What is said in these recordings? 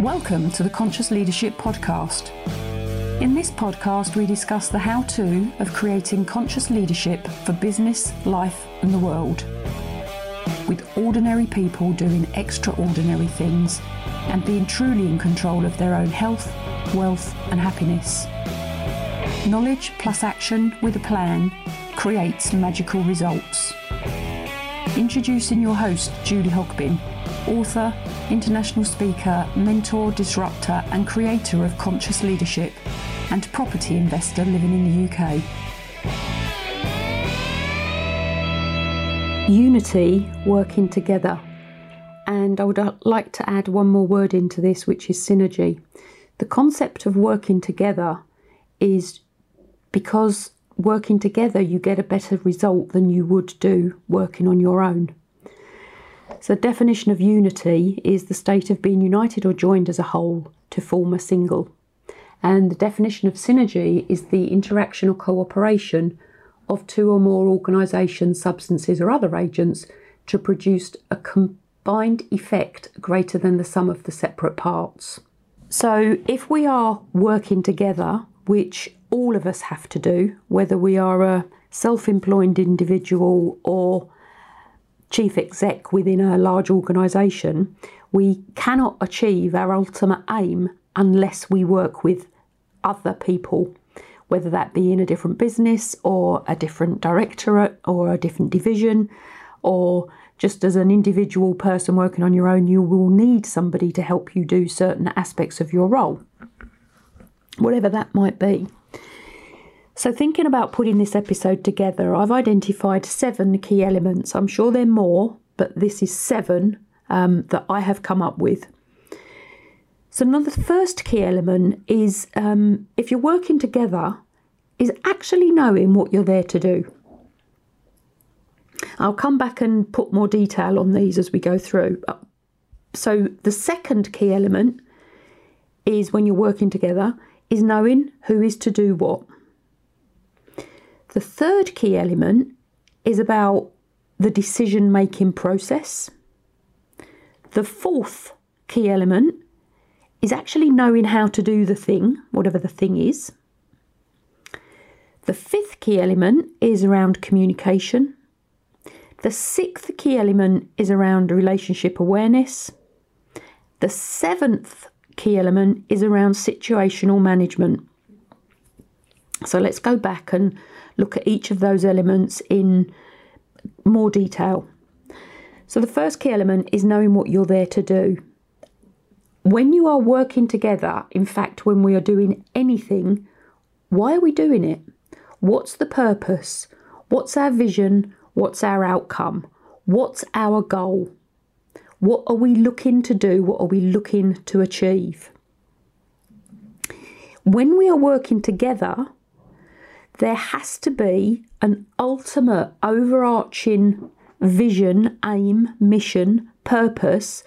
Welcome to the Conscious Leadership Podcast. In this podcast, we discuss the how to of creating conscious leadership for business, life, and the world. With ordinary people doing extraordinary things and being truly in control of their own health, wealth, and happiness. Knowledge plus action with a plan creates magical results. Introducing your host, Julie Hogbin, author, international speaker, mentor, disruptor, and creator of conscious leadership, and property investor living in the UK. Unity working together. And I would uh, like to add one more word into this, which is synergy. The concept of working together is because working together you get a better result than you would do working on your own. So, the definition of unity is the state of being united or joined as a whole to form a single. And the definition of synergy is the interaction or cooperation of two or more organisations, substances, or other agents to produce a combined effect greater than the sum of the separate parts. So, if we are working together, which all of us have to do, whether we are a self employed individual or chief exec within a large organisation, we cannot achieve our ultimate aim unless we work with other people, whether that be in a different business or a different directorate or a different division, or just as an individual person working on your own, you will need somebody to help you do certain aspects of your role, whatever that might be. So, thinking about putting this episode together, I've identified seven key elements. I'm sure there are more, but this is seven um, that I have come up with. So, another first key element is um, if you're working together, is actually knowing what you're there to do. I'll come back and put more detail on these as we go through. So, the second key element is when you're working together is knowing who is to do what. The third key element is about the decision making process. The fourth key element is actually knowing how to do the thing, whatever the thing is. The fifth key element is around communication. The sixth key element is around relationship awareness. The seventh key element is around situational management. So let's go back and look at each of those elements in more detail. So, the first key element is knowing what you're there to do. When you are working together, in fact, when we are doing anything, why are we doing it? What's the purpose? What's our vision? What's our outcome? What's our goal? What are we looking to do? What are we looking to achieve? When we are working together, there has to be an ultimate overarching vision, aim, mission, purpose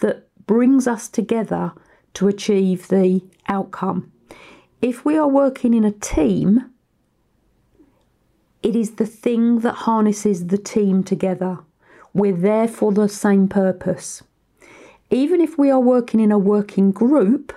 that brings us together to achieve the outcome. If we are working in a team, it is the thing that harnesses the team together. We're there for the same purpose. Even if we are working in a working group,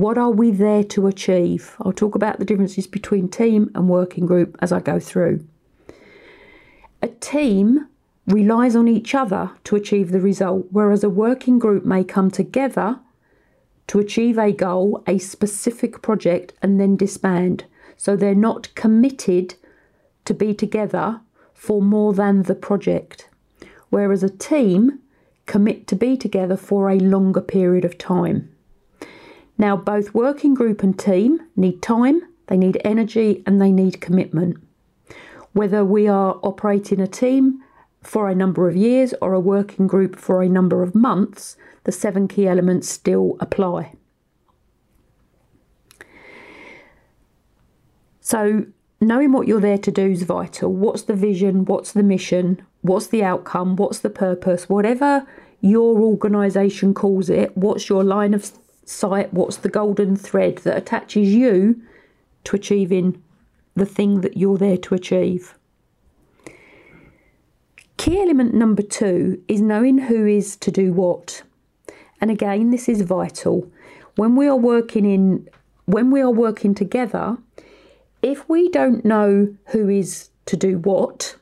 what are we there to achieve? I'll talk about the differences between team and working group as I go through. A team relies on each other to achieve the result, whereas a working group may come together to achieve a goal, a specific project, and then disband. So they're not committed to be together for more than the project. Whereas a team commit to be together for a longer period of time. Now, both working group and team need time, they need energy, and they need commitment. Whether we are operating a team for a number of years or a working group for a number of months, the seven key elements still apply. So, knowing what you're there to do is vital. What's the vision? What's the mission? What's the outcome? What's the purpose? Whatever your organisation calls it, what's your line of sight, what's the golden thread that attaches you to achieving the thing that you're there to achieve. Key element number two is knowing who is to do what. And again, this is vital. When we are working in when we are working together, if we don't know who is to do what,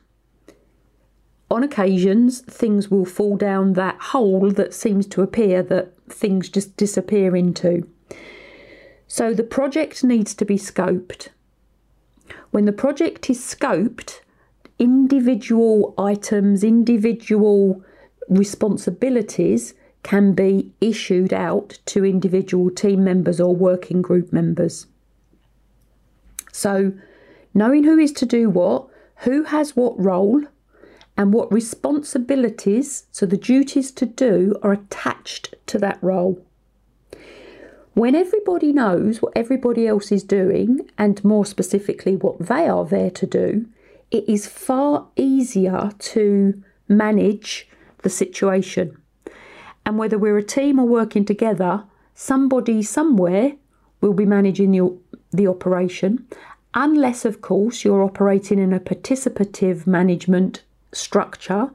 on occasions things will fall down that hole that seems to appear that things just disappear into. So the project needs to be scoped. When the project is scoped, individual items, individual responsibilities can be issued out to individual team members or working group members. So, knowing who is to do what, who has what role, and what responsibilities, so the duties to do, are attached to that role. When everybody knows what everybody else is doing, and more specifically what they are there to do, it is far easier to manage the situation. And whether we're a team or working together, somebody somewhere will be managing the, the operation, unless, of course, you're operating in a participative management structure,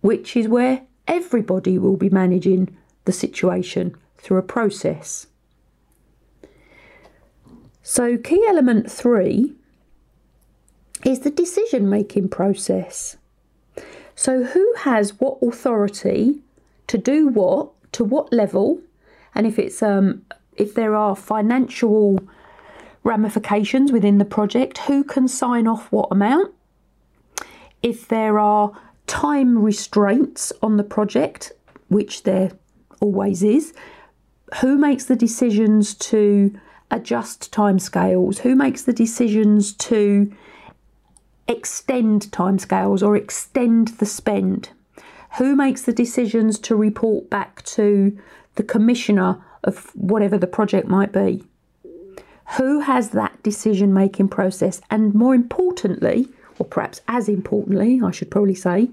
which is where everybody will be managing the situation through a process. So, key element three is the decision making process. So, who has what authority to do what, to what level, and if it's um, if there are financial ramifications within the project, who can sign off what amount? If there are time restraints on the project, which there always is, who makes the decisions to adjust timescales? Who makes the decisions to extend timescales or extend the spend? Who makes the decisions to report back to the commissioner of whatever the project might be? Who has that decision making process? And more importantly, or perhaps as importantly, I should probably say,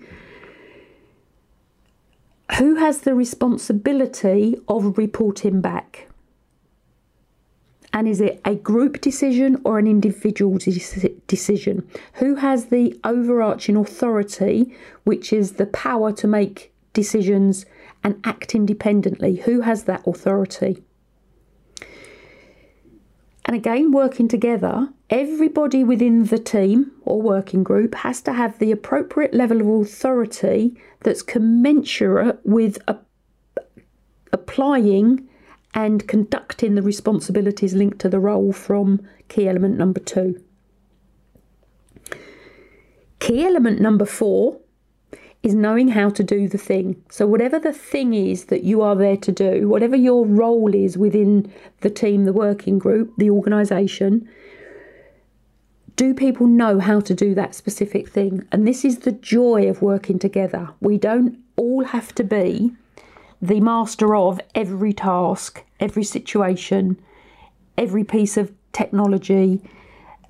who has the responsibility of reporting back? And is it a group decision or an individual de- decision? Who has the overarching authority, which is the power to make decisions and act independently? Who has that authority? And again, working together, everybody within the team or working group has to have the appropriate level of authority that's commensurate with a, applying and conducting the responsibilities linked to the role from key element number two. Key element number four is knowing how to do the thing. So, whatever the thing is that you are there to do, whatever your role is within the team, the working group, the organisation, do people know how to do that specific thing? And this is the joy of working together. We don't all have to be the master of every task, every situation, every piece of technology.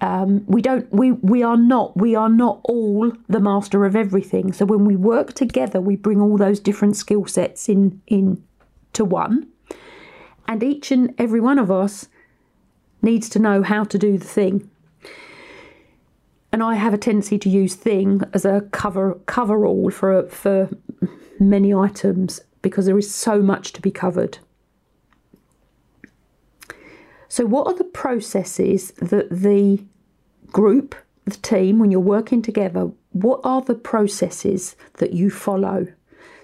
Um, we don't we we are not we are not all the master of everything. So when we work together, we bring all those different skill sets in in to one, and each and every one of us needs to know how to do the thing. And I have a tendency to use thing as a cover cover all for for many items because there is so much to be covered. So, what are the processes that the group, the team, when you're working together, what are the processes that you follow?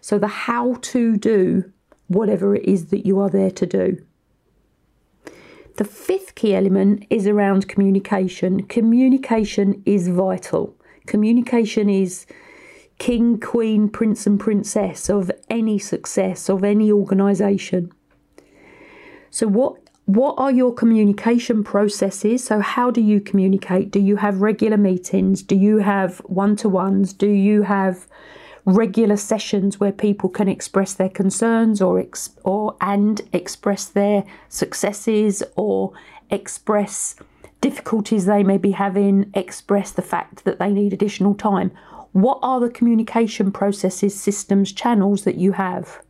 So, the how to do whatever it is that you are there to do. The fifth key element is around communication. Communication is vital. Communication is king, queen, prince, and princess of any success of any organisation. So, what what are your communication processes? So, how do you communicate? Do you have regular meetings? Do you have one to ones? Do you have regular sessions where people can express their concerns or ex- or and express their successes or express difficulties they may be having, express the fact that they need additional time? What are the communication processes, systems, channels that you have?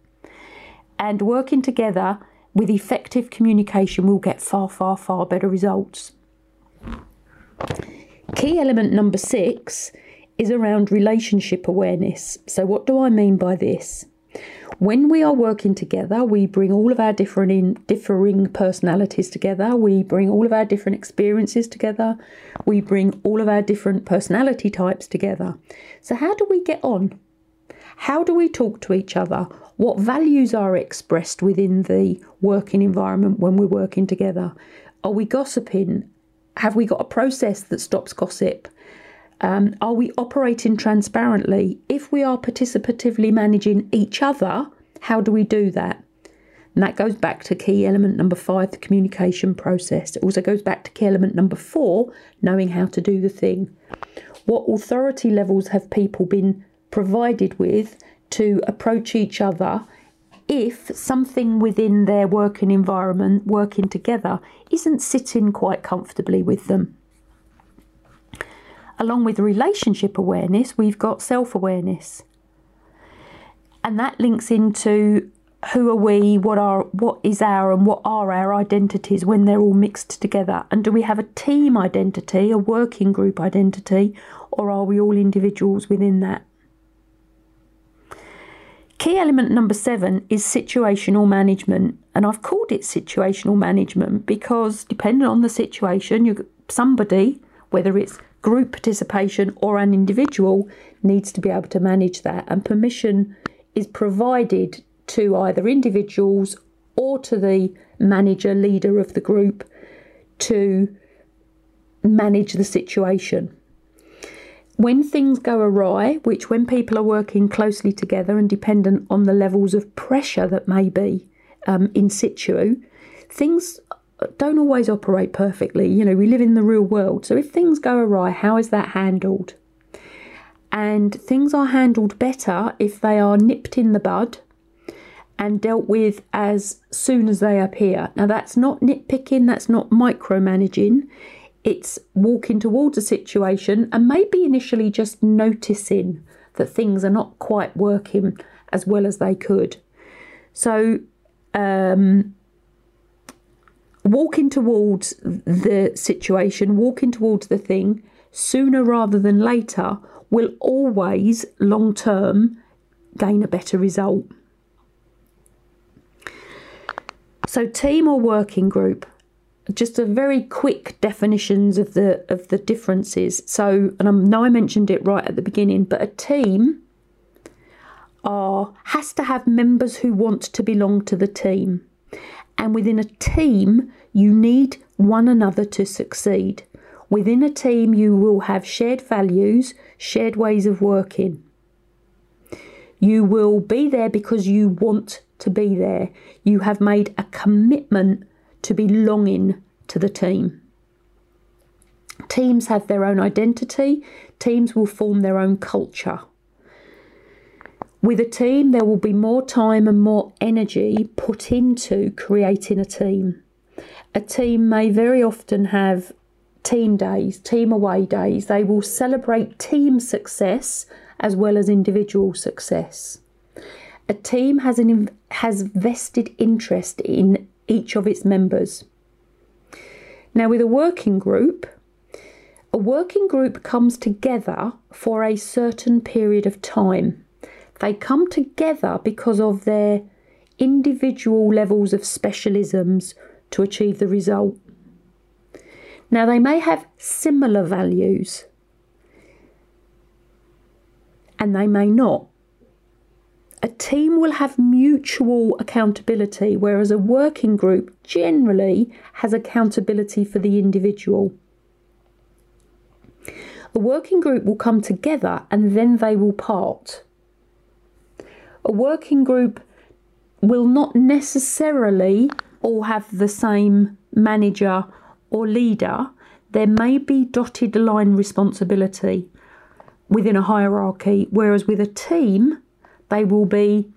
And working together with effective communication we'll get far, far, far better results. Key element number six is around relationship awareness. So, what do I mean by this? When we are working together, we bring all of our different in, differing personalities together. We bring all of our different experiences together. We bring all of our different personality types together. So how do we get on? How do we talk to each other? What values are expressed within the working environment when we're working together? Are we gossiping? Have we got a process that stops gossip? Um, are we operating transparently? If we are participatively managing each other, how do we do that? And that goes back to key element number five, the communication process. It also goes back to key element number four, knowing how to do the thing. What authority levels have people been provided with to approach each other if something within their working environment, working together, isn't sitting quite comfortably with them? along with relationship awareness, we've got self awareness. And that links into who are we, what are what is our and what are our identities when they're all mixed together? And do we have a team identity, a working group identity, or are we all individuals within that? Key element number seven is situational management. And I've called it situational management because depending on the situation, you somebody, whether it's group participation or an individual needs to be able to manage that. And permission is provided to either individuals or to the manager, leader of the group to manage the situation. When things go awry, which when people are working closely together and dependent on the levels of pressure that may be um, in situ, things don't always operate perfectly. You know, we live in the real world. So if things go awry, how is that handled? And things are handled better if they are nipped in the bud and dealt with as soon as they appear. Now, that's not nitpicking, that's not micromanaging. It's walking towards a situation and maybe initially just noticing that things are not quite working as well as they could. So, um, walking towards the situation, walking towards the thing sooner rather than later will always long term gain a better result. So team or working group just a very quick definitions of the of the differences. So and I know I mentioned it right at the beginning, but a team are has to have members who want to belong to the team. And within a team, you need one another to succeed. Within a team, you will have shared values, shared ways of working. You will be there because you want to be there. You have made a commitment to belonging to the team. Teams have their own identity, teams will form their own culture. With a team, there will be more time and more energy put into creating a team. A team may very often have team days, team away days. They will celebrate team success as well as individual success. A team has an has vested interest in each of its members. Now, with a working group, a working group comes together for a certain period of time. They come together because of their individual levels of specialisms to achieve the result. Now, they may have similar values and they may not. A team will have mutual accountability, whereas a working group generally has accountability for the individual. A working group will come together and then they will part a working group will not necessarily all have the same manager or leader. There may be dotted line responsibility within a hierarchy, whereas with a team, they will be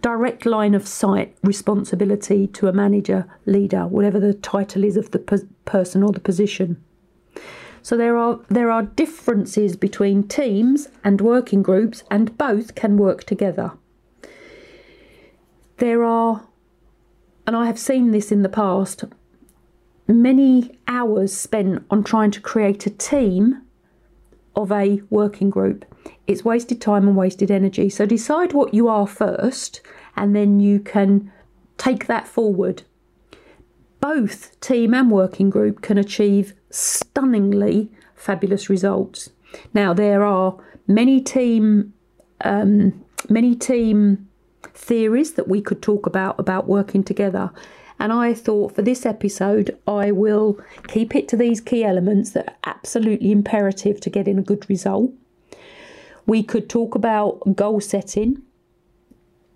direct line of sight responsibility to a manager, leader, whatever the title is of the person or the position. So there are there are differences between teams and working groups and both can work together. There are and I have seen this in the past many hours spent on trying to create a team of a working group. It's wasted time and wasted energy. So decide what you are first, and then you can take that forward. Both team and working group can achieve stunningly fabulous results. Now there are many team um, many team theories that we could talk about about working together. And I thought for this episode, I will keep it to these key elements that are absolutely imperative to getting a good result. We could talk about goal setting,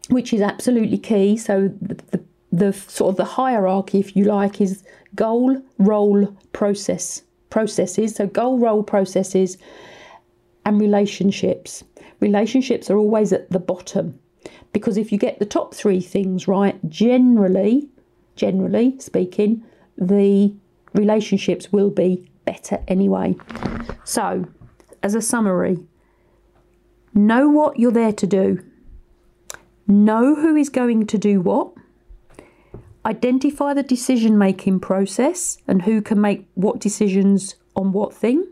which is absolutely key. So the, the, the sort of the hierarchy, if you like, is goal, role, process, processes. So goal, role, processes, and relationships. Relationships are always at the bottom because if you get the top three things right, generally, generally speaking, the relationships will be better anyway. So, as a summary, know what you're there to do, know who is going to do what, identify the decision making process and who can make what decisions on what thing.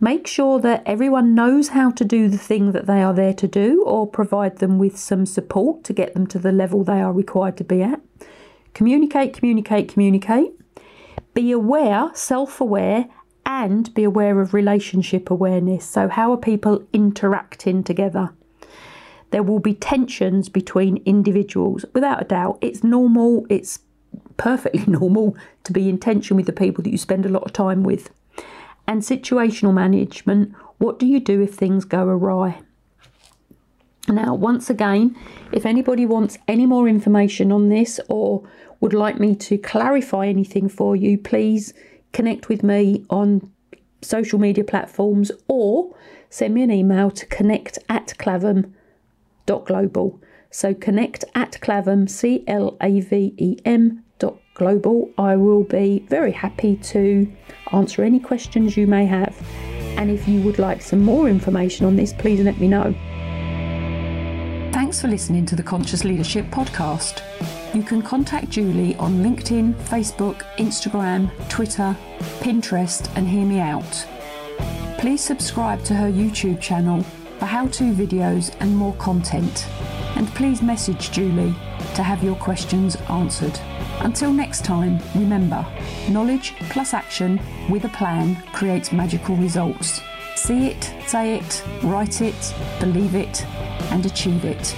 Make sure that everyone knows how to do the thing that they are there to do, or provide them with some support to get them to the level they are required to be at. Communicate, communicate, communicate. Be aware, self aware, and be aware of relationship awareness. So, how are people interacting together? There will be tensions between individuals, without a doubt. It's normal, it's perfectly normal to be in tension with the people that you spend a lot of time with. And situational management what do you do if things go awry? Now, once again, if anybody wants any more information on this or would like me to clarify anything for you, please connect with me on social media platforms or send me an email to connect at clavem.global. So connect at clavem, C L A V E M global, I will be very happy to answer any questions you may have. And if you would like some more information on this, please let me know. Thanks for listening to the Conscious Leadership Podcast. You can contact Julie on LinkedIn, Facebook, Instagram, Twitter, Pinterest, and hear me out. Please subscribe to her YouTube channel for how to videos and more content. And please message Julie to have your questions answered. Until next time, remember knowledge plus action with a plan creates magical results. See it, say it, write it, believe it, and achieve it.